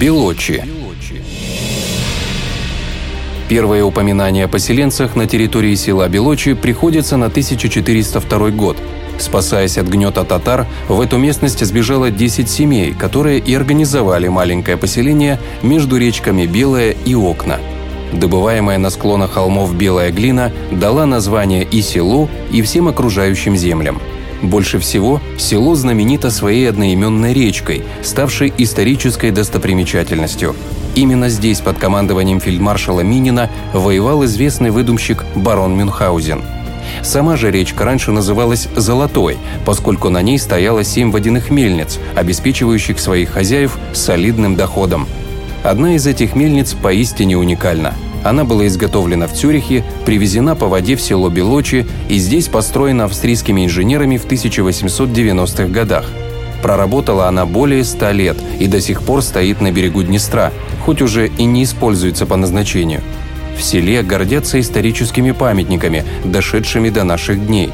Белочи. Первое упоминание о поселенцах на территории села Белочи приходится на 1402 год. Спасаясь от гнета татар, в эту местность сбежало 10 семей, которые и организовали маленькое поселение между речками Белая и Окна. Добываемая на склонах холмов белая глина дала название и селу, и всем окружающим землям – больше всего село знаменито своей одноименной речкой, ставшей исторической достопримечательностью. Именно здесь под командованием фельдмаршала Минина воевал известный выдумщик барон Мюнхгаузен. Сама же речка раньше называлась «Золотой», поскольку на ней стояло семь водяных мельниц, обеспечивающих своих хозяев солидным доходом. Одна из этих мельниц поистине уникальна – она была изготовлена в Цюрихе, привезена по воде в село Белочи и здесь построена австрийскими инженерами в 1890-х годах. Проработала она более 100 лет и до сих пор стоит на берегу Днестра, хоть уже и не используется по назначению. В селе гордятся историческими памятниками, дошедшими до наших дней.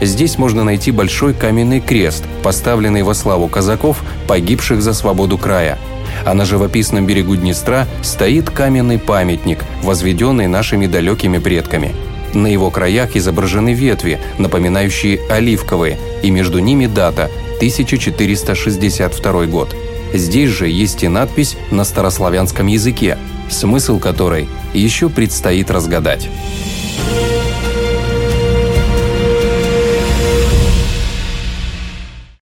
Здесь можно найти большой каменный крест, поставленный во славу казаков, погибших за свободу края – а на живописном берегу Днестра стоит каменный памятник, возведенный нашими далекими предками. На его краях изображены ветви, напоминающие оливковые, и между ними дата – 1462 год. Здесь же есть и надпись на старославянском языке, смысл которой еще предстоит разгадать.